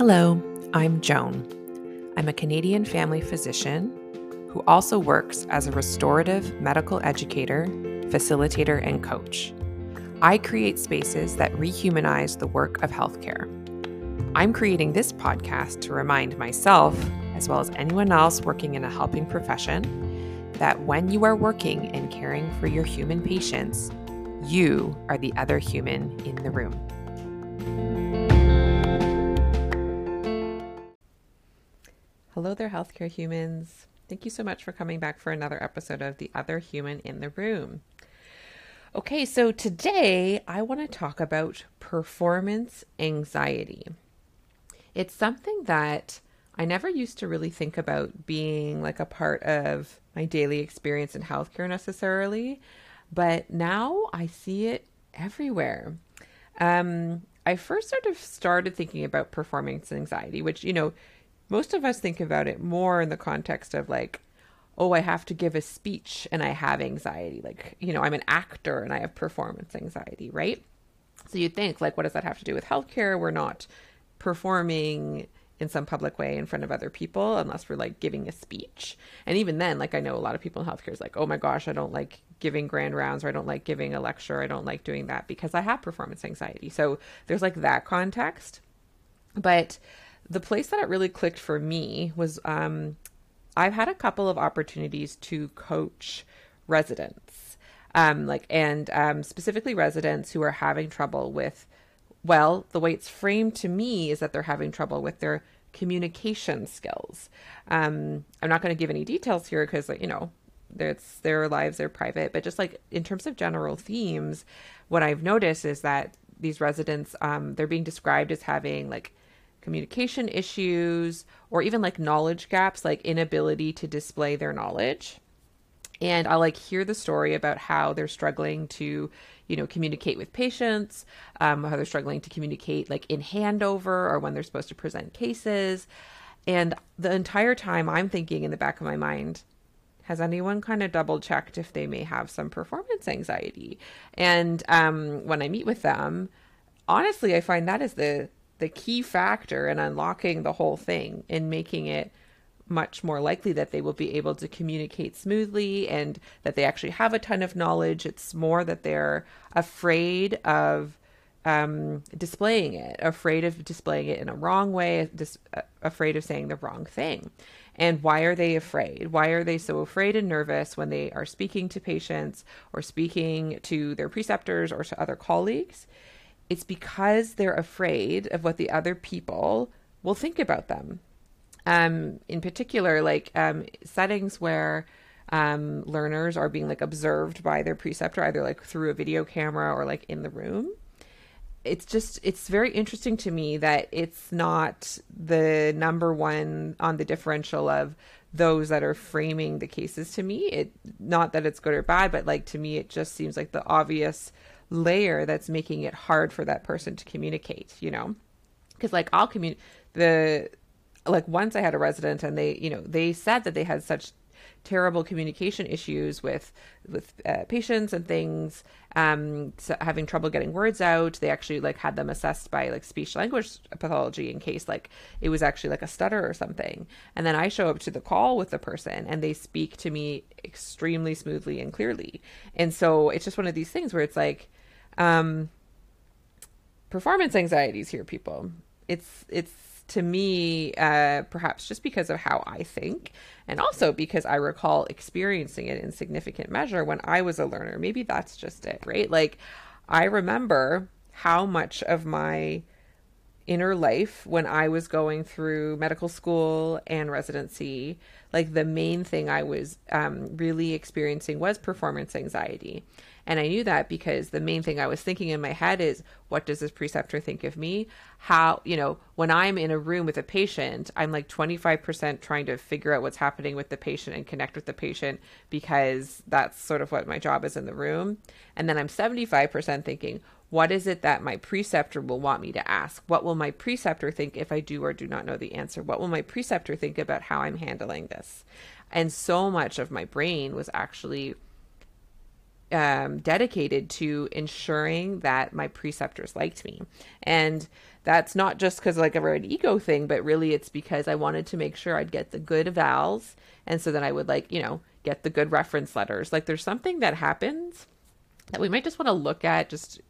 Hello, I'm Joan. I'm a Canadian family physician who also works as a restorative medical educator, facilitator, and coach. I create spaces that rehumanize the work of healthcare. I'm creating this podcast to remind myself, as well as anyone else working in a helping profession, that when you are working and caring for your human patients, you are the other human in the room. Hello there, healthcare humans. Thank you so much for coming back for another episode of The Other Human in the Room. Okay, so today I want to talk about performance anxiety. It's something that I never used to really think about being like a part of my daily experience in healthcare necessarily, but now I see it everywhere. Um, I first sort of started thinking about performance anxiety, which, you know, most of us think about it more in the context of like, oh, I have to give a speech and I have anxiety. Like, you know, I'm an actor and I have performance anxiety, right? So you'd think, like, what does that have to do with healthcare? We're not performing in some public way in front of other people unless we're like giving a speech. And even then, like, I know a lot of people in healthcare is like, oh my gosh, I don't like giving grand rounds or I don't like giving a lecture. I don't like doing that because I have performance anxiety. So there's like that context. But the place that it really clicked for me was um, I've had a couple of opportunities to coach residents, um, like and um, specifically residents who are having trouble with. Well, the way it's framed to me is that they're having trouble with their communication skills. Um, I'm not going to give any details here because, you know, it's their lives, they're private. But just like in terms of general themes, what I've noticed is that these residents, um, they're being described as having like communication issues, or even like knowledge gaps, like inability to display their knowledge. And I'll like hear the story about how they're struggling to, you know, communicate with patients, um, how they're struggling to communicate like in handover or when they're supposed to present cases. And the entire time I'm thinking in the back of my mind, has anyone kind of double checked if they may have some performance anxiety? And um, when I meet with them, honestly, I find that is the the key factor in unlocking the whole thing and making it much more likely that they will be able to communicate smoothly and that they actually have a ton of knowledge. It's more that they're afraid of um, displaying it, afraid of displaying it in a wrong way, dis- uh, afraid of saying the wrong thing. And why are they afraid? Why are they so afraid and nervous when they are speaking to patients or speaking to their preceptors or to other colleagues? It's because they're afraid of what the other people will think about them. Um, in particular, like um, settings where um, learners are being like observed by their preceptor, either like through a video camera or like in the room. It's just it's very interesting to me that it's not the number one on the differential of those that are framing the cases to me. It not that it's good or bad, but like to me, it just seems like the obvious layer that's making it hard for that person to communicate, you know? Because like I'll communicate the like once I had a resident and they, you know, they said that they had such terrible communication issues with with uh, patients and things um so having trouble getting words out they actually like had them assessed by like speech language pathology in case like it was actually like a stutter or something and then i show up to the call with the person and they speak to me extremely smoothly and clearly and so it's just one of these things where it's like um, performance anxieties here, people. It's it's to me uh, perhaps just because of how I think, and also because I recall experiencing it in significant measure when I was a learner. Maybe that's just it, right? Like I remember how much of my inner life when I was going through medical school and residency, like the main thing I was um, really experiencing was performance anxiety. And I knew that because the main thing I was thinking in my head is, what does this preceptor think of me? How, you know, when I'm in a room with a patient, I'm like 25% trying to figure out what's happening with the patient and connect with the patient because that's sort of what my job is in the room. And then I'm 75% thinking, what is it that my preceptor will want me to ask? What will my preceptor think if I do or do not know the answer? What will my preceptor think about how I'm handling this? And so much of my brain was actually um, dedicated to ensuring that my preceptors liked me. And that's not just because like a an ego thing, but really it's because I wanted to make sure I'd get the good evals. And so then I would like, you know, get the good reference letters. Like there's something that happens that we might just want to look at just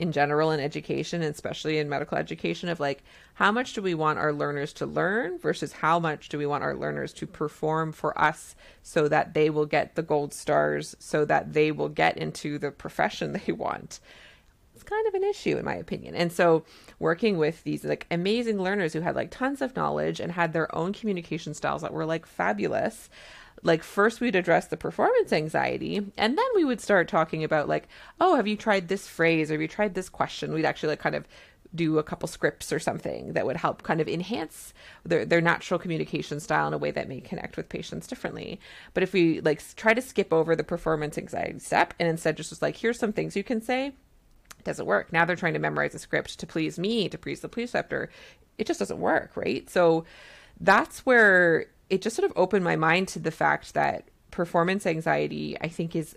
in general in education, especially in medical education, of like how much do we want our learners to learn versus how much do we want our learners to perform for us so that they will get the gold stars, so that they will get into the profession they want. It's kind of an issue in my opinion. And so working with these like amazing learners who had like tons of knowledge and had their own communication styles that were like fabulous like first we'd address the performance anxiety and then we would start talking about like oh have you tried this phrase? Or have you tried this question? We'd actually like kind of do a couple scripts or something that would help kind of enhance their, their natural communication style in a way that may connect with patients differently. But if we like try to skip over the performance anxiety step and instead just was like here's some things you can say it doesn't work. Now they're trying to memorize a script to please me to please the preceptor. It just doesn't work right? So that's where it just sort of opened my mind to the fact that performance anxiety, I think, is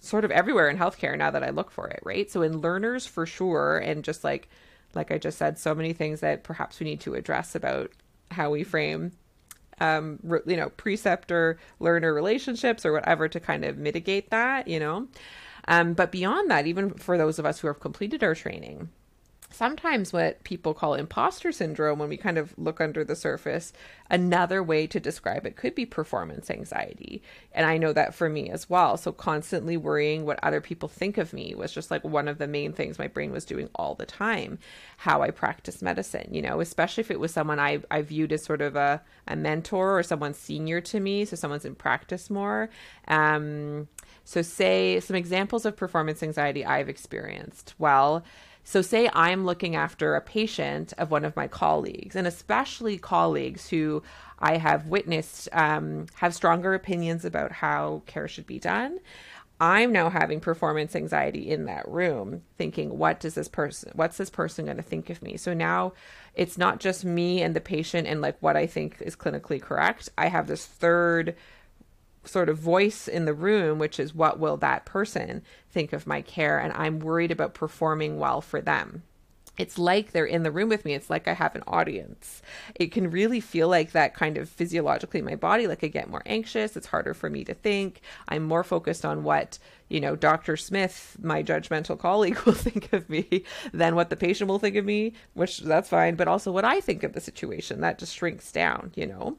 sort of everywhere in healthcare now that I look for it, right? So in learners for sure, and just like like I just said, so many things that perhaps we need to address about how we frame um re- you know preceptor learner relationships or whatever to kind of mitigate that you know um but beyond that even for those of us who have completed our training sometimes what people call imposter syndrome when we kind of look under the surface another way to describe it could be performance anxiety. And i know that for me as well. So constantly worrying what other people think of me was just like one of the main things my brain was doing all the time how i practice medicine you know especially if it was someone i, I viewed as sort of a, a mentor or someone senior to me so someone's in practice more. Um, so say some examples of performance anxiety i've experienced. Well so, say I'm looking after a patient of one of my colleagues, and especially colleagues who I have witnessed um, have stronger opinions about how care should be done. I'm now having performance anxiety in that room, thinking, what does this person, what's this person going to think of me? So now it's not just me and the patient and like what I think is clinically correct. I have this third sort of voice in the room, which is what will that person think of my care? And I'm worried about performing well for them. It's like they're in the room with me. It's like I have an audience. It can really feel like that kind of physiologically in my body. Like I get more anxious. It's harder for me to think. I'm more focused on what, you know, Dr. Smith, my judgmental colleague, will think of me than what the patient will think of me, which that's fine. But also what I think of the situation. That just shrinks down, you know?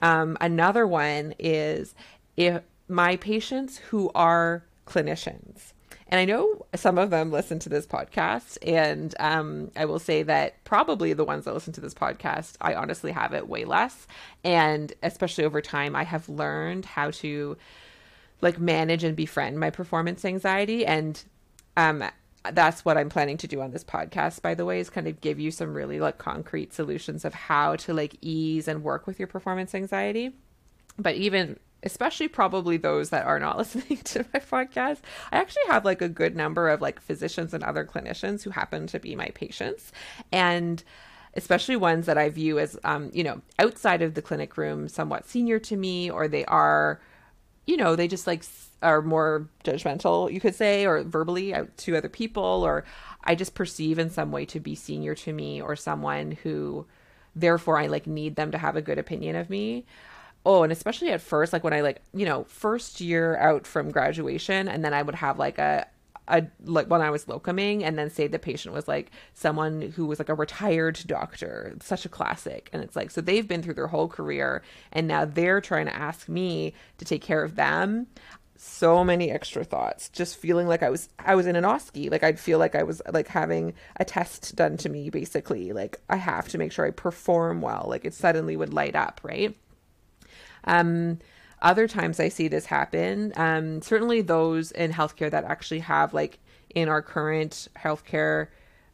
Um, another one is if my patients who are clinicians. And I know some of them listen to this podcast, and um, I will say that probably the ones that listen to this podcast, I honestly have it way less. And especially over time, I have learned how to like manage and befriend my performance anxiety. And um, that's what I'm planning to do on this podcast, by the way, is kind of give you some really like concrete solutions of how to like ease and work with your performance anxiety. But even especially probably those that are not listening to my podcast, I actually have like a good number of like physicians and other clinicians who happen to be my patients. And especially ones that I view as, um, you know, outside of the clinic room, somewhat senior to me, or they are, you know, they just like are more judgmental, you could say, or verbally to other people, or I just perceive in some way to be senior to me or someone who, therefore, I like need them to have a good opinion of me oh and especially at first like when i like you know first year out from graduation and then i would have like a a like when I was locuming and then say the patient was like someone who was like a retired doctor, such a classic. And it's like so they've been through their whole career and now they're trying to ask me to take care of them. So many extra thoughts, just feeling like I was I was in an OSCE. Like I'd feel like I was like having a test done to me basically. Like I have to make sure I perform well. Like it suddenly would light up, right? Um, other times I see this happen. Um, certainly those in healthcare that actually have like in our current healthcare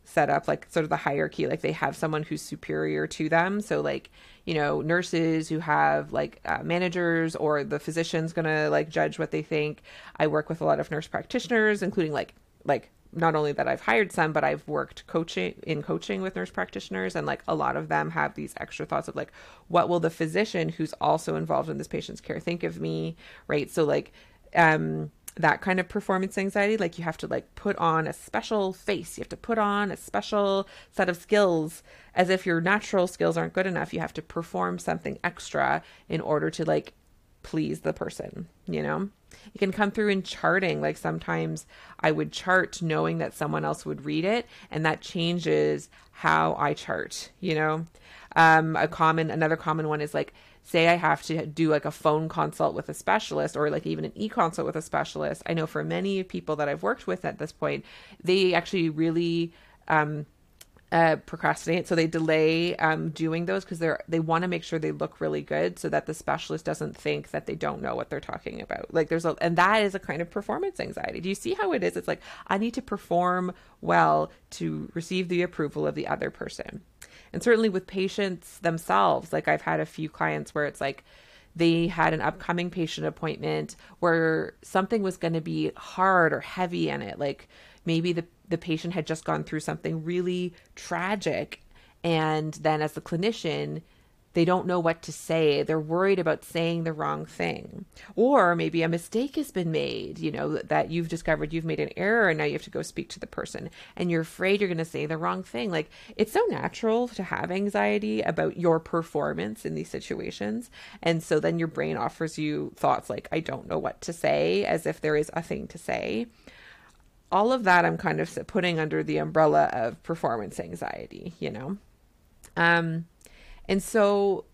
setup, like sort of the hierarchy, like they have someone who's superior to them. So like, you know, nurses who have like uh, managers or the physician's gonna like judge what they think. I work with a lot of nurse practitioners, including like like not only that I've hired some, but I've worked coaching in coaching with nurse practitioners, and like a lot of them have these extra thoughts of like, what will the physician who's also involved in this patient's care think of me, right? So like, um, that kind of performance anxiety like you have to like put on a special face. You have to put on a special set of skills. As if your natural skills aren't good enough you have to perform something extra in order to like please the person you know it can come through in charting. Like sometimes i would chart knowing that someone else would read it and that changes how i chart you know? Um, a common another common one is like say I have to do like a phone consult with a specialist or like even an e consult with a specialist, I know for many people that I've worked with at this point, they actually really um, uh, procrastinate. So they delay um, doing those because they're they want to make sure they look really good so that the specialist doesn't think that they don't know what they're talking about. Like there's a and that is a kind of performance anxiety. Do you see how it is? It's like I need to perform well to receive the approval of the other person and certainly with patients themselves like i've had a few clients where it's like they had an upcoming patient appointment where something was going to be hard or heavy in it like maybe the the patient had just gone through something really tragic and then as the clinician they don't know what to say. They're worried about saying the wrong thing. Or maybe a mistake has been made, you know, that you've discovered you've made an error and now you have to go speak to the person and you're afraid you're going to say the wrong thing. Like it's so natural to have anxiety about your performance in these situations. And so then your brain offers you thoughts like, I don't know what to say, as if there is a thing to say. All of that I'm kind of putting under the umbrella of performance anxiety, you know? Um, and so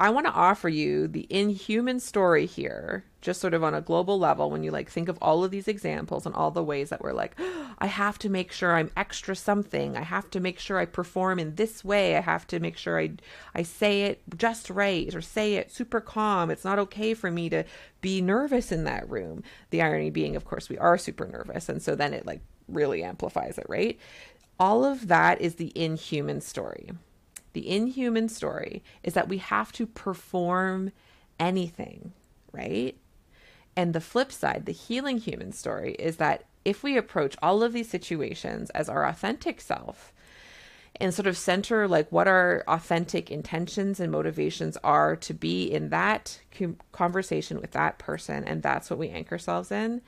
I want to offer you the inhuman story here, just sort of on a global level, when you like think of all of these examples and all the ways that we're like, oh, I have to make sure I'm extra something. I have to make sure I perform in this way. I have to make sure I I say it just right or say it super calm. It's not okay for me to be nervous in that room. The irony being, of course, we are super nervous, and so then it like really amplifies it, right? All of that is the inhuman story the inhuman story is that we have to perform anything, right? And the flip side, the healing human story, is that if we approach all of these situations as our authentic self and sort of center like what our authentic intentions and motivations are to be in that conversation with that person, and that's what we anchor ourselves in,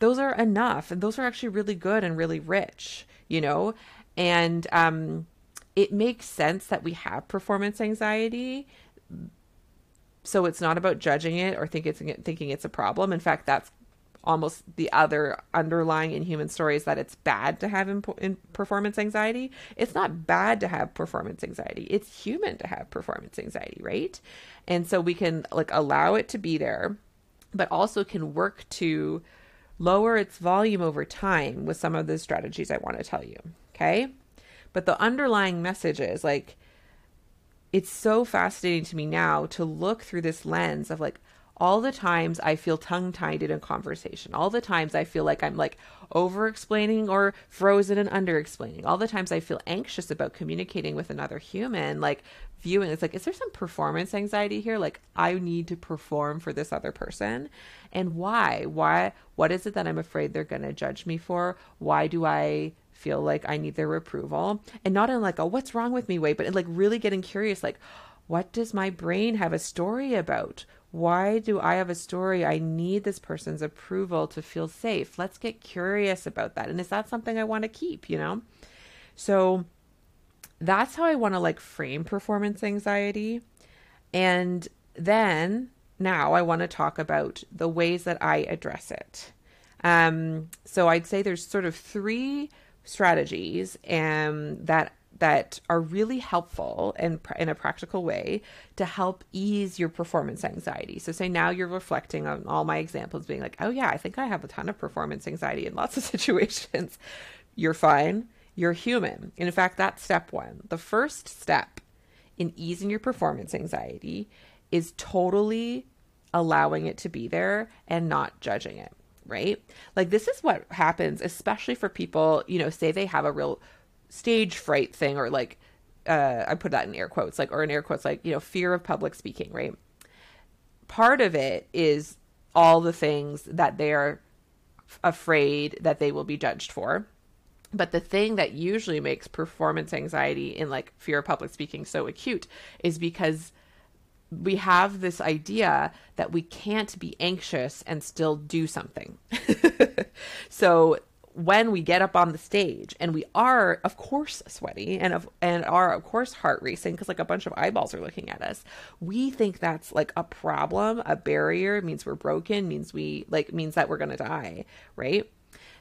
those are enough. And those are actually really good and really rich, you know? And, um, it makes sense that we have performance anxiety. So it's not about judging it or think it's thinking it's a problem. In fact that's almost the other underlying inhuman story is that it's bad to have in, in performance anxiety. It's not bad to have performance anxiety. It's human to have performance anxiety right? And so we can like allow it to be there but also can work to lower its volume over time with some of the strategies i want to tell you okay but the underlying message is like, it's so fascinating to me now to look through this lens of like all the times I feel tongue tied in a conversation, all the times I feel like I'm like over explaining or frozen and under explaining, all the times I feel anxious about communicating with another human, like viewing it's like, is there some performance anxiety here? Like, I need to perform for this other person. And why? Why? What is it that I'm afraid they're going to judge me for? Why do I feel like I need their approval and not in like a what's wrong with me way, but in like really getting curious, like, what does my brain have a story about? Why do I have a story? I need this person's approval to feel safe. Let's get curious about that. And is that something I want to keep, you know? So that's how I want to like frame performance anxiety. And then now I want to talk about the ways that I address it. Um, so I'd say there's sort of three strategies and that that are really helpful and in a practical way to help ease your performance anxiety. So say now you're reflecting on all my examples being like, "Oh yeah, I think I have a ton of performance anxiety in lots of situations." You're fine. You're human. And in fact, that's step 1. The first step in easing your performance anxiety is totally allowing it to be there and not judging it right? Like this is what happens, especially for people, you know, say they have a real stage fright thing or like uh, I put that in air quotes, like or in air quotes, like you know, fear of public speaking, right? Part of it is all the things that they're afraid that they will be judged for. But the thing that usually makes performance anxiety in like fear of public speaking so acute is because we have this idea that we can't be anxious and still do something. so when we get up on the stage and we are of course sweaty and of and are of course heart racing because like a bunch of eyeballs are looking at us we think that's like a problem a barrier means we're broken means we like means that we're going to die right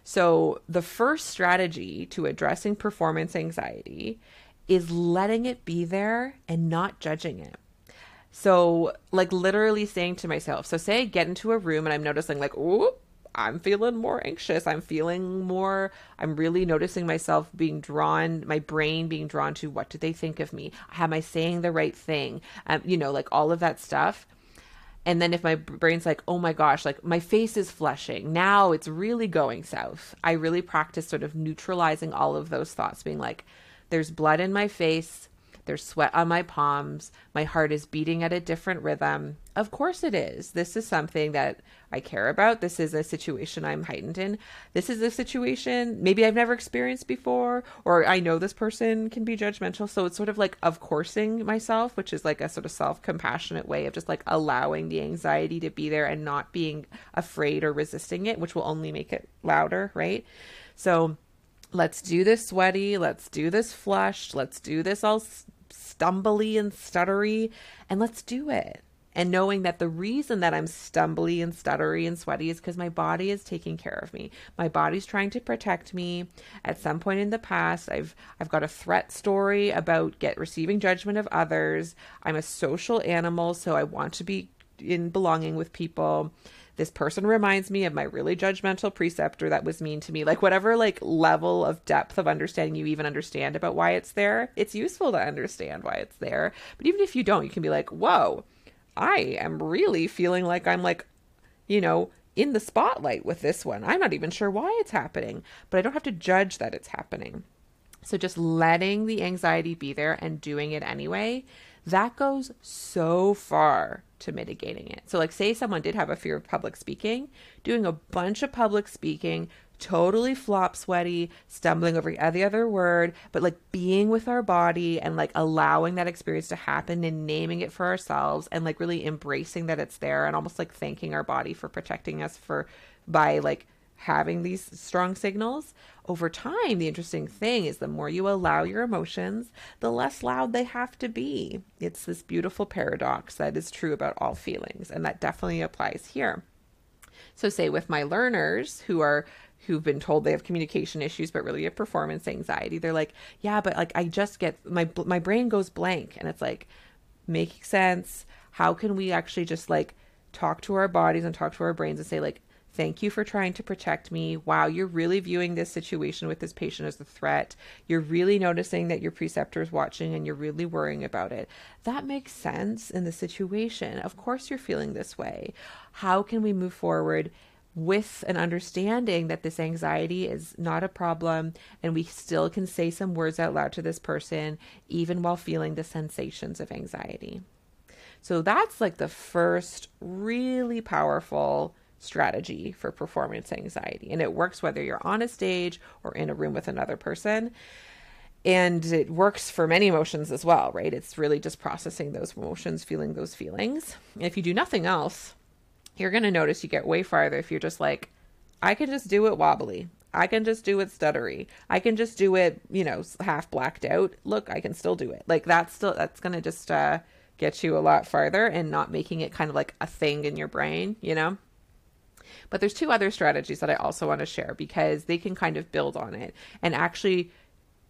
so the first strategy to addressing performance anxiety is letting it be there and not judging it so like literally saying to myself so say i get into a room and i'm noticing like oh I'm feeling more anxious. I'm feeling more, I'm really noticing myself being drawn, my brain being drawn to what do they think of me? Am I saying the right thing? Um, you know, like all of that stuff. And then if my brain's like, oh my gosh, like my face is flushing, now it's really going south. I really practice sort of neutralizing all of those thoughts, being like, there's blood in my face. There's sweat on my palms. My heart is beating at a different rhythm. Of course it is. This is something that I care about. This is a situation I'm heightened in. This is a situation maybe I've never experienced before, or I know this person can be judgmental. So it's sort of like of coursing myself, which is like a sort of self compassionate way of just like allowing the anxiety to be there and not being afraid or resisting it, which will only make it louder, right? So let's do this sweaty. Let's do this flushed. Let's do this all stumbly and stuttery, and let's do it. And knowing that the reason that I'm stumbly and stuttery and sweaty is because my body is taking care of me. My body's trying to protect me. At some point in the past, I've I've got a threat story about get receiving judgment of others. I'm a social animal, so I want to be in belonging with people this person reminds me of my really judgmental preceptor that was mean to me. Like whatever like level of depth of understanding you even understand about why it's there it's useful to understand why it's there. But even if you don't you can be like whoa i am really feeling like i'm like you know in the spotlight with this one. I'm not even sure why it's happening but i don't have to judge that it's happening. So just letting the anxiety be there and doing it anyway that goes so far to mitigating it. So, like, say someone did have a fear of public speaking, doing a bunch of public speaking, totally flop sweaty, stumbling over every other word, but like being with our body and like allowing that experience to happen and naming it for ourselves and like really embracing that it's there and almost like thanking our body for protecting us for by like having these strong signals over time, the interesting thing is the more you allow your emotions, the less loud they have to be. It's this beautiful paradox that is true about all feelings, and that definitely applies here. So, say with my learners who are who've been told they have communication issues but really have performance anxiety they're like yeah but like i just get my my brain goes blank and it's like making sense how can we actually just like talk to our bodies and talk to our brains and say like Thank you for trying to protect me. Wow, you're really viewing this situation with this patient as a threat. You're really noticing that your preceptor is watching and you're really worrying about it. That makes sense in the situation. Of course, you're feeling this way. How can we move forward? with an understanding that this anxiety is not a problem and we still can say some words out loud to this person even while feeling the sensations of anxiety. So that's like the first really powerful strategy for performance anxiety. And it works whether you're on a stage or in a room with another person. And it works for many emotions as well, right? It's really just processing those emotions, feeling those feelings. if you do nothing else, you're going to notice you get way farther if you're just like, I can just do it wobbly. I can just do it stuttery. I can just do it, you know, half blacked out. Look, I can still do it. Like that's still that's going to just uh get you a lot farther and not making it kind of like a thing in your brain, you know? But there's two other strategies that I also want to share because they can kind of build on it and actually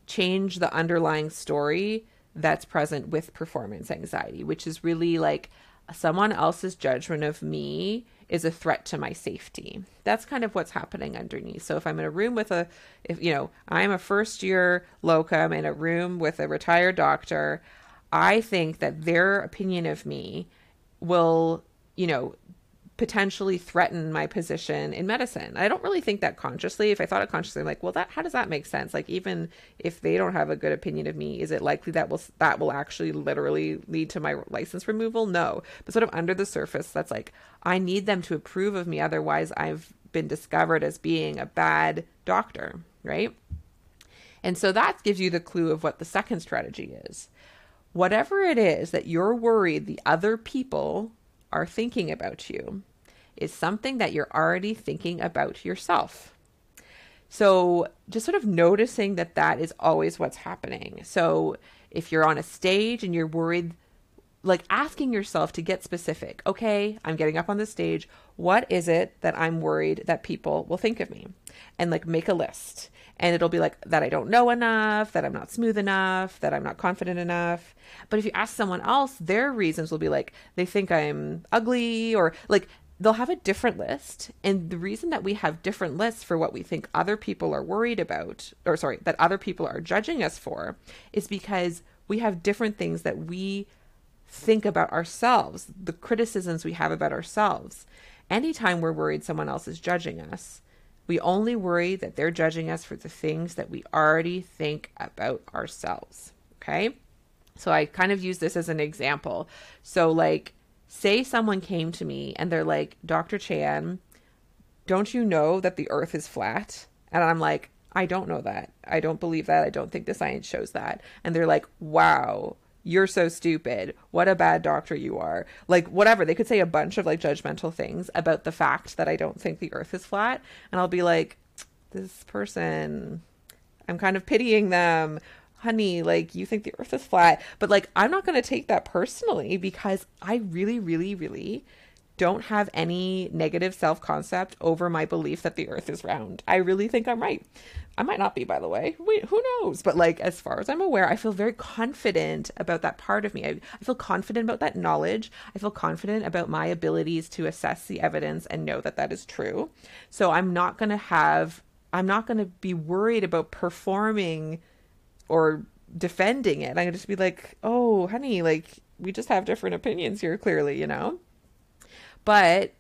change the underlying story that's present with performance anxiety, which is really like someone else's judgment of me is a threat to my safety. That's kind of what's happening underneath. So if I'm in a room with a if you know, I'm a first year locum in a room with a retired doctor, I think that their opinion of me will, you know, potentially threaten my position in medicine. I don't really think that consciously. If I thought it consciously, I'm like, well, that how does that make sense? Like, even if they don't have a good opinion of me, is it likely that will that will actually literally lead to my license removal? No. But sort of under the surface, that's like I need them to approve of me, otherwise, I've been discovered as being a bad doctor, right? And so that gives you the clue of what the second strategy is. whatever it is that you're worried the other people are thinking about you is something that you're already thinking about yourself. So, just sort of noticing that that is always what's happening. So, if you're on a stage and you're worried, like asking yourself to get specific, okay, I'm getting up on the stage. What is it that I'm worried that people will think of me? And like make a list. And it'll be like that I don't know enough, that I'm not smooth enough, that I'm not confident enough. But if you ask someone else, their reasons will be like they think I'm ugly or like they'll have a different list. And the reason that we have different lists for what we think other people are worried about, or sorry, that other people are judging us for, is because we have different things that we think about ourselves, the criticisms we have about ourselves. Anytime we're worried someone else is judging us, we only worry that they're judging us for the things that we already think about ourselves. Okay. So I kind of use this as an example. So, like, say someone came to me and they're like, Dr. Chan, don't you know that the earth is flat? And I'm like, I don't know that. I don't believe that. I don't think the science shows that. And they're like, wow, you're so stupid. What a bad doctor you are. Like, whatever. They could say a bunch of like judgmental things about the fact that I don't think the earth is flat. And I'll be like, this person, I'm kind of pitying them honey, like you think the earth is flat. But like, I'm not going to take that personally because I really, really, really don't have any negative self concept over my belief that the earth is round. I really think I'm right. I might not be, by the way. Wait, who knows? But like, as far as I'm aware, I feel very confident about that part of me. I, I feel confident about that knowledge. I feel confident about my abilities to assess the evidence and know that that is true. So I'm not going to have, I'm not going to be worried about performing or defending it. I'm gonna just be like, oh, honey, like we just have different opinions here, clearly, you know? But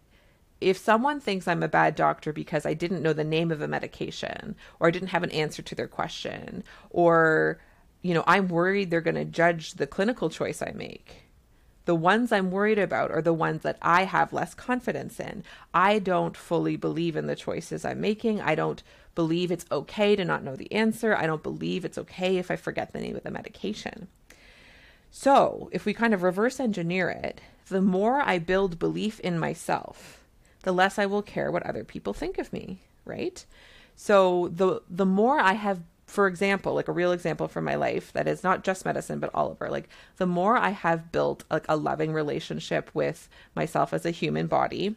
if someone thinks I'm a bad doctor because I didn't know the name of a medication or I didn't have an answer to their question or you know, I'm worried they're going to judge the clinical choice I make. The ones I'm worried about are the ones that I have less confidence in. I don't fully believe in the choices I'm making. I don't believe it's okay to not know the answer. I don't believe it's okay if I forget the name of the medication. So, if we kind of reverse engineer it, the more I build belief in myself, the less I will care what other people think of me, right? So, the the more I have for example, like a real example from my life that is not just medicine but Oliver, like the more I have built like a loving relationship with myself as a human body,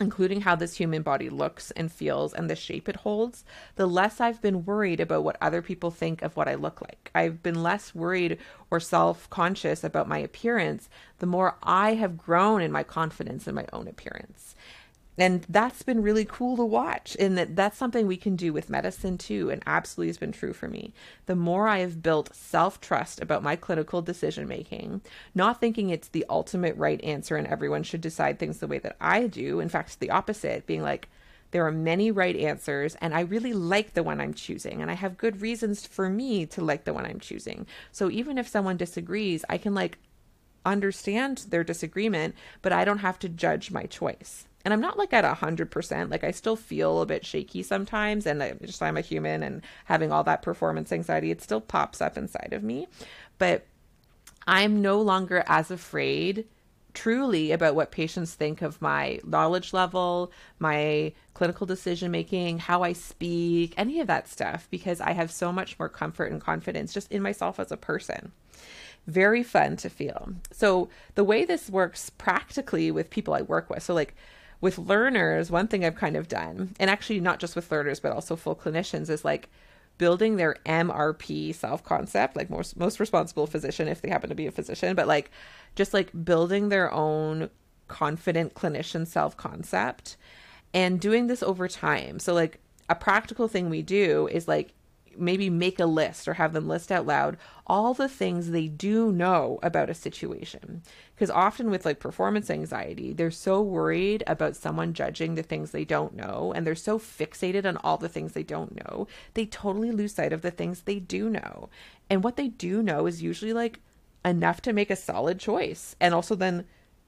including how this human body looks and feels and the shape it holds, the less I've been worried about what other people think of what I look like. I've been less worried or self conscious about my appearance, the more I have grown in my confidence in my own appearance and that's been really cool to watch and that that's something we can do with medicine too and absolutely has been true for me. The more i have built self-trust about my clinical decision making not thinking it's the ultimate right answer and everyone should decide things the way that i do in fact the opposite being like there are many right answers and i really like the one i'm choosing and i have good reasons for me to like the one i'm choosing. So even if someone disagrees i can like understand their disagreement but i don't have to judge my choice and I'm not like at a hundred percent. Like I still feel a bit shaky sometimes, and I just I'm a human, and having all that performance anxiety, it still pops up inside of me. But I'm no longer as afraid truly about what patients think of my knowledge level, my clinical decision making, how I speak, any of that stuff, because I have so much more comfort and confidence just in myself as a person. Very fun to feel. So, the way this works practically with people I work with, so like with learners, one thing I've kind of done, and actually not just with learners, but also full clinicians, is like building their MRP self concept, like most most responsible physician if they happen to be a physician, but like just like building their own confident clinician self concept and doing this over time. So like a practical thing we do is like maybe make a list or have them list out loud all the things they do know about a situation. Because often with like performance anxiety, they're so worried about someone judging the things they don't know and they're so fixated on all the things they don't know, they totally lose sight of the things they do know. And what they do know is usually like enough to make a solid choice. And also then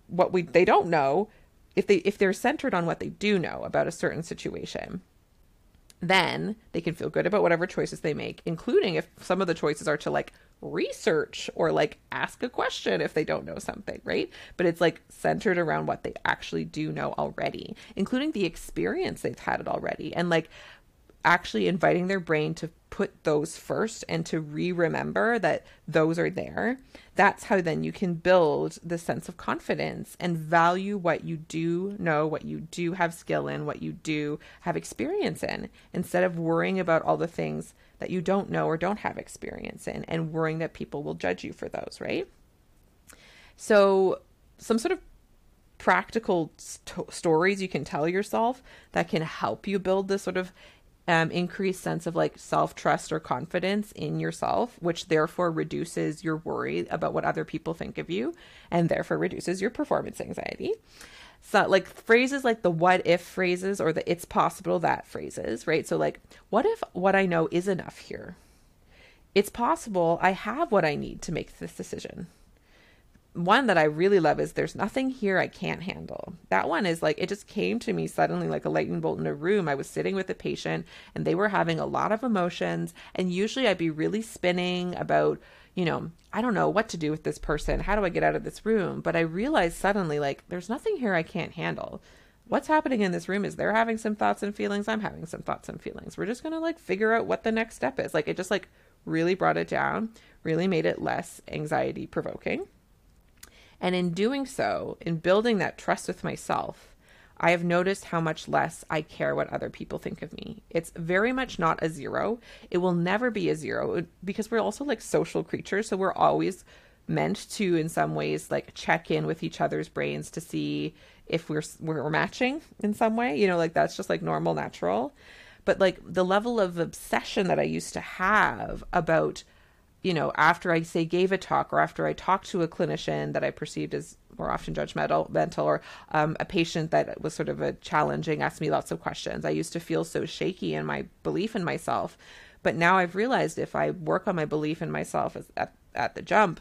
what we they don't know if they if they're centered on what they do know about a certain situation then they can feel good about whatever choices they make, including if some of the choices are to like research or like ask a question if they don't know something, right? But it's like centered around what they actually do know already, including the experience they've had it already. And like actually inviting their brain to put those first and to re remember that those are there, that's how then you can build the sense of confidence and value what you do know, what you do have skill in, what you do have experience in, instead of worrying about all the things that you don't know or don't have experience in and worrying that people will judge you for those, right? So, some sort of practical st- stories you can tell yourself that can help you build this sort of um, increased sense of like self trust or confidence in yourself, which therefore reduces your worry about what other people think of you and therefore reduces your performance anxiety. So, like phrases like the what if phrases or the it's possible that phrases, right? So, like, what if what I know is enough here? It's possible I have what I need to make this decision one that I really love is There's Nothing Here I Can't Handle. That one is like, it just came to me suddenly like a lightning bolt in a room. I was sitting with a patient and they were having a lot of emotions. And usually I'd be really spinning about, you know, I don't know what to do with this person. How do I get out of this room? But I realized suddenly, like, there's nothing here I can't handle. What's happening in this room is they're having some thoughts and feelings. I'm having some thoughts and feelings. We're just going to like figure out what the next step is. Like, it just like really brought it down, really made it less anxiety provoking. And in doing so, in building that trust with myself, I have noticed how much less I care what other people think of me. It's very much not a zero. It will never be a zero uh, because we're also like social creatures. So we're always meant to, in some ways, like check in with each other's brains to see if we're, we're matching in some way. You know, like that's just like normal, natural. But like the level of obsession that I used to have about you know, after I say gave a talk or after I talked to a clinician that I perceived as more often judgmental mental or um, a patient that was sort of a challenging, asked me lots of questions. I used to feel so shaky in my belief in myself. But now I've realized if I work on my belief in myself as, at, at the jump,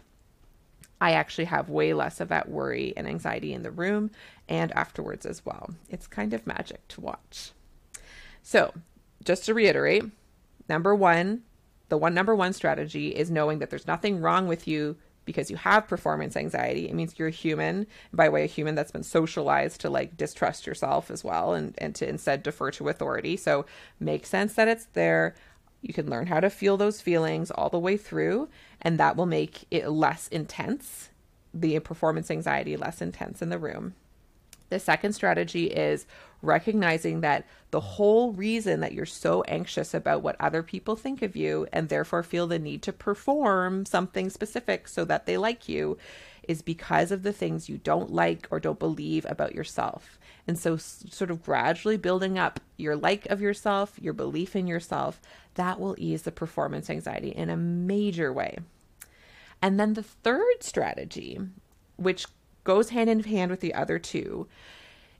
I actually have way less of that worry and anxiety in the room and afterwards as well. It's kind of magic to watch. So, just to reiterate, number one, the one number one strategy is knowing that there's nothing wrong with you because you have performance anxiety. It means you're a human. By way of human, that's been socialized to like distrust yourself as well and, and to instead defer to authority. So make sense that it's there. You can learn how to feel those feelings all the way through, and that will make it less intense, the performance anxiety less intense in the room. The second strategy is recognizing that the whole reason that you're so anxious about what other people think of you and therefore feel the need to perform something specific so that they like you is because of the things you don't like or don't believe about yourself. And so, sort of gradually building up your like of yourself, your belief in yourself, that will ease the performance anxiety in a major way. And then the third strategy, which goes hand in hand with the other two,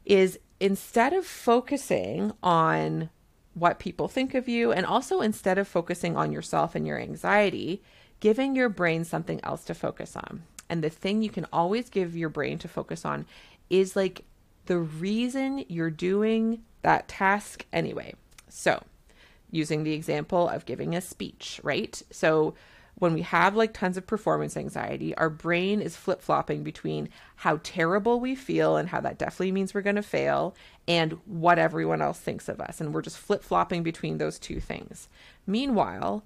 is instead of focusing on what people think of you, and also instead of focusing on yourself and your anxiety, giving your brain something else to focus on. And the thing you can always give your brain to focus on is like the reason you're doing that task anyway. So, using the example of giving a speech, right? So, when we have like tons of performance anxiety, our brain is flip flopping between how terrible we feel and how that definitely means we're going to fail and what everyone else thinks of us. And we're just flip flopping between those two things. Meanwhile,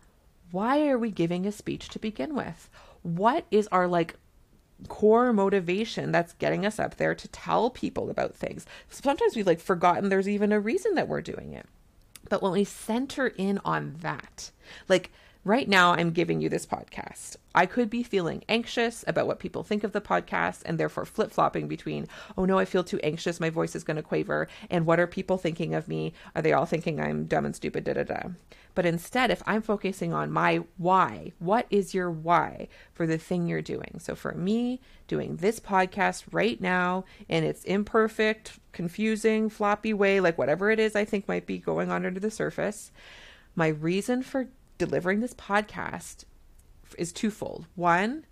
why are we giving a speech to begin with? What is our like core motivation that's getting us up there to tell people about things? Sometimes we've like forgotten there's even a reason that we're doing it. But when we center in on that, like right now I'm giving you this podcast. I could be feeling anxious about what people think of the podcast and therefore flip flopping between, oh no, I feel too anxious, my voice is going to quaver, and what are people thinking of me? Are they all thinking I'm dumb and stupid? Da da da. But instead, if I'm focusing on my why, what is your why for the thing you're doing? So for me, doing this podcast right now in its imperfect, confusing, floppy way, like whatever it is I think might be going on under the surface, my reason for delivering this podcast is twofold. One,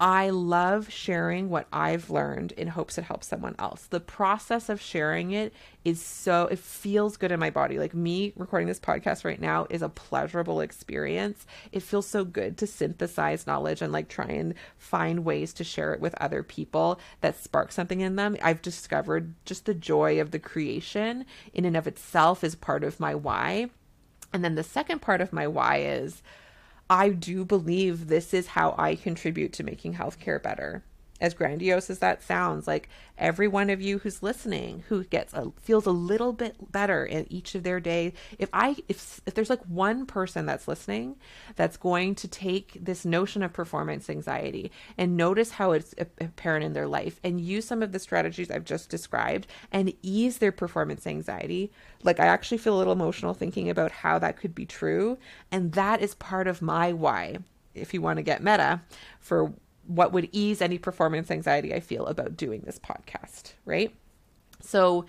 I love sharing what I've learned in hopes it helps someone else. The process of sharing it is so, it feels good in my body. Like me recording this podcast right now is a pleasurable experience. It feels so good to synthesize knowledge and like try and find ways to share it with other people that spark something in them. I've discovered just the joy of the creation in and of itself is part of my why. And then the second part of my why is, I do believe this is how I contribute to making healthcare better as grandiose as that sounds, like every one of you who's listening who gets a feels a little bit better in each of their days. If I if if there's like one person that's listening that's going to take this notion of performance anxiety and notice how it's apparent in their life and use some of the strategies I've just described and ease their performance anxiety, like I actually feel a little emotional thinking about how that could be true, and that is part of my why if you want to get meta for what would ease any performance anxiety I feel about doing this podcast, right? So,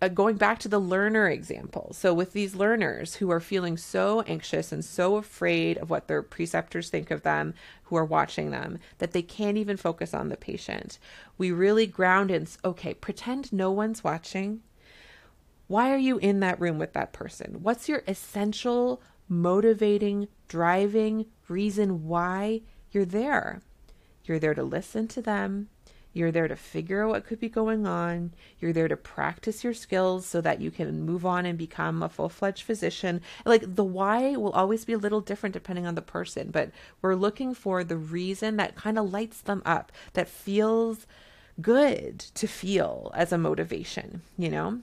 uh, going back to the learner example. So, with these learners who are feeling so anxious and so afraid of what their preceptors think of them who are watching them that they can't even focus on the patient, we really ground in okay, pretend no one's watching. Why are you in that room with that person? What's your essential, motivating, driving reason why you're there? You're there to listen to them. You're there to figure out what could be going on. You're there to practice your skills so that you can move on and become a full fledged physician. Like the why will always be a little different depending on the person, but we're looking for the reason that kind of lights them up, that feels good to feel as a motivation, you know?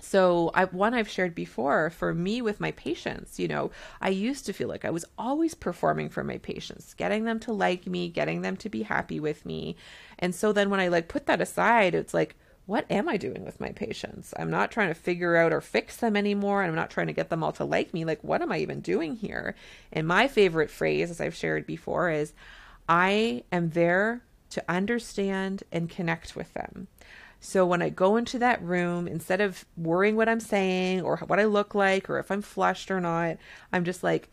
So I, one i've shared before for me with my patients you know i used to feel like i was always performing for my patients getting them to like me getting them to be happy with me. And so then when i like put that aside it's like what am i doing with my patients? I'm not trying to figure out or fix them anymore. And i'm not trying to get them all to like me. Like what am i even doing here? And my favorite phrase as i've shared before is i am there to understand and connect with them so when I go into that room, instead of worrying what I'm saying or what I look like or if I'm flushed or not, I'm just like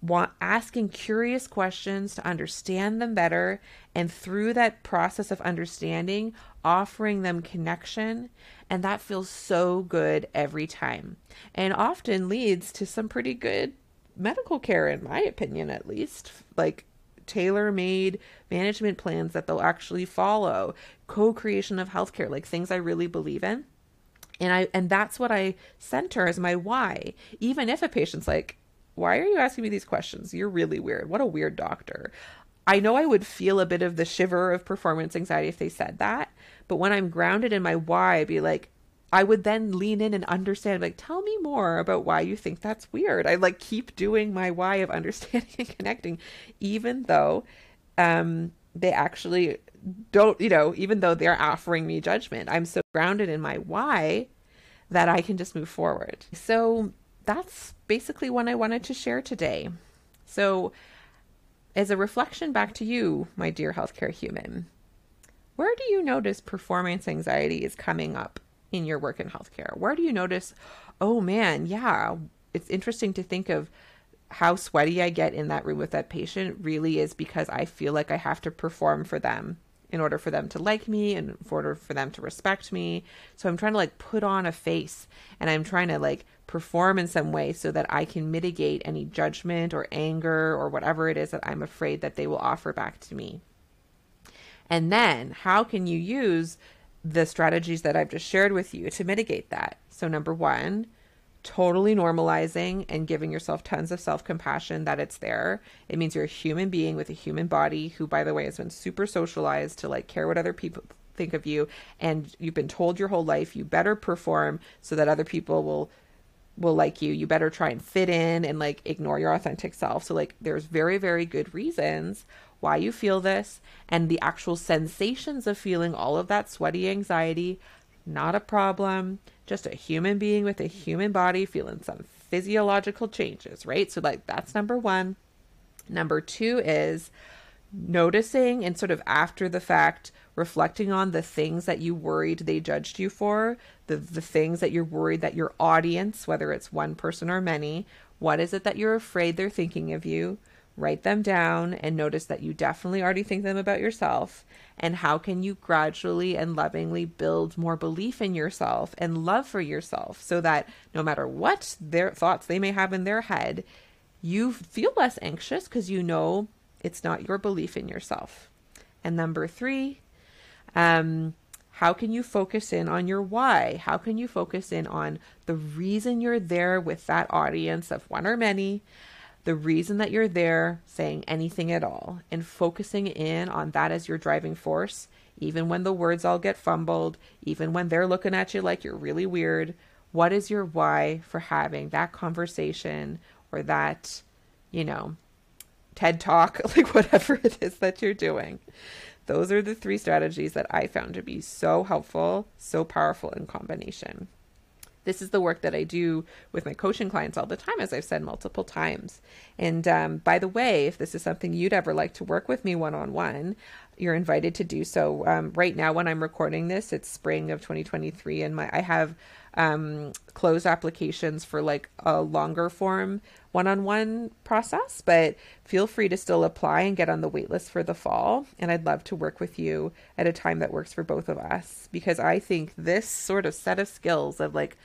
want asking curious questions to understand them better. And through that process of understanding offering them connection. And that feels so good every time. And often leads to some pretty good medical care in my opinion at least. Like tailor made management plans that they'll actually follow, co creation of healthcare, like things I really believe in. And I and that's what I center as my why. Even if a patient's like, why are you asking me these questions? You're really weird. What a weird doctor. I know I would feel a bit of the shiver of performance anxiety if they said that, but when I'm grounded in my why, I'd be like, I would then lean in and understand, like, tell me more about why you think that's weird. I like keep doing my why of understanding and connecting, even though um, they actually don't, you know, even though they're offering me judgment. I'm so grounded in my why that I can just move forward. So that's basically what I wanted to share today. So, as a reflection back to you, my dear healthcare human, where do you notice performance anxiety is coming up in your work in healthcare? Where do you notice, oh man, yeah, it's interesting to think of how sweaty I get in that room with that patient really is because I feel like I have to perform for them in order for them to like me and in order for them to respect me. So I'm trying to like put on a face and I'm trying to like perform in some way so that I can mitigate any judgment or anger or whatever it is that I'm afraid that they will offer back to me. And then how can you use the strategies that I've just shared with you to mitigate that. So, number one, totally normalizing and giving yourself tons of self compassion that it's there. It means you're a human being with a human body who, by the way, has been super socialized to like care what other people think of you. And you've been told your whole life you better perform so that other people will will like you you better try and fit in and like ignore your authentic self so like there's very very good reasons why you feel this, and the actual sensations of feeling all of that sweaty anxiety. Not a problem. Just a human being with a human body feeling some physiological changes, right? So, like, that's number one. Number two is noticing and sort of after the fact reflecting on the things that you worried they judged you for the the things that you're worried that your audience whether it's one person or many what is it that you're afraid they're thinking of you write them down and notice that you definitely already think them about yourself and how can you gradually and lovingly build more belief in yourself and love for yourself so that no matter what their thoughts they may have in their head you feel less anxious because you know it's not your belief in yourself and number 3 um how can you focus in on your why? How can you focus in on the reason you're there with that audience of one or many? The reason that you're there, saying anything at all, and focusing in on that as your driving force, even when the words all get fumbled, even when they're looking at you like you're really weird. What is your why for having that conversation or that, you know, TED talk, like whatever it is that you're doing? Those are the three strategies that I found to be so helpful, so powerful in combination. This is the work that I do with my coaching clients all the time, as I've said multiple times. And um, by the way, if this is something you'd ever like to work with me one on one, you're invited to do so. Um, right now, when I'm recording this, it's spring of 2023, and my I have um, closed applications for like a longer form one on one process, but feel free to still apply and get on the waitlist for the fall. And I'd love to work with you at a time that works for both of us because I think this sort of set of skills of like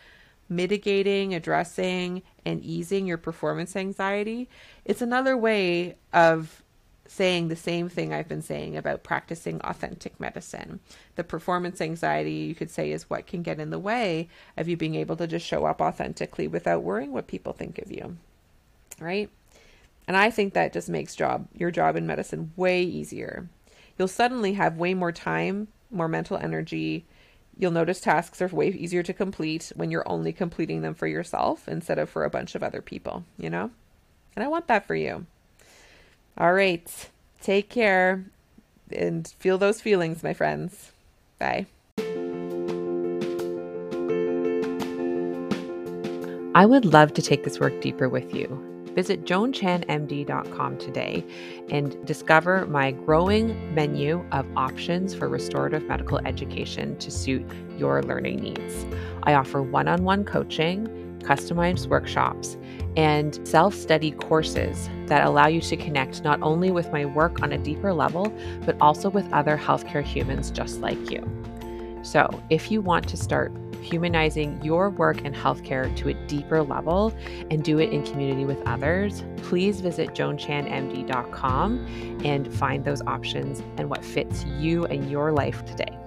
mitigating, addressing, and easing your performance anxiety, it's another way of saying the same thing I've been saying about practicing authentic medicine. The performance anxiety, you could say, is what can get in the way of you being able to just show up authentically without worrying what people think of you. Right? And I think that just makes job your job in medicine way easier. You'll suddenly have way more time, more mental energy, You'll notice tasks are way easier to complete when you're only completing them for yourself instead of for a bunch of other people, you know? And I want that for you. All right. Take care and feel those feelings, my friends. Bye. I would love to take this work deeper with you. Visit joanchanmd.com today and discover my growing menu of options for restorative medical education to suit your learning needs. I offer one on one coaching, customized workshops, and self study courses that allow you to connect not only with my work on a deeper level, but also with other healthcare humans just like you. So, if you want to start humanizing your work in healthcare to a deeper level and do it in community with others, please visit joanchanmd.com and find those options and what fits you and your life today.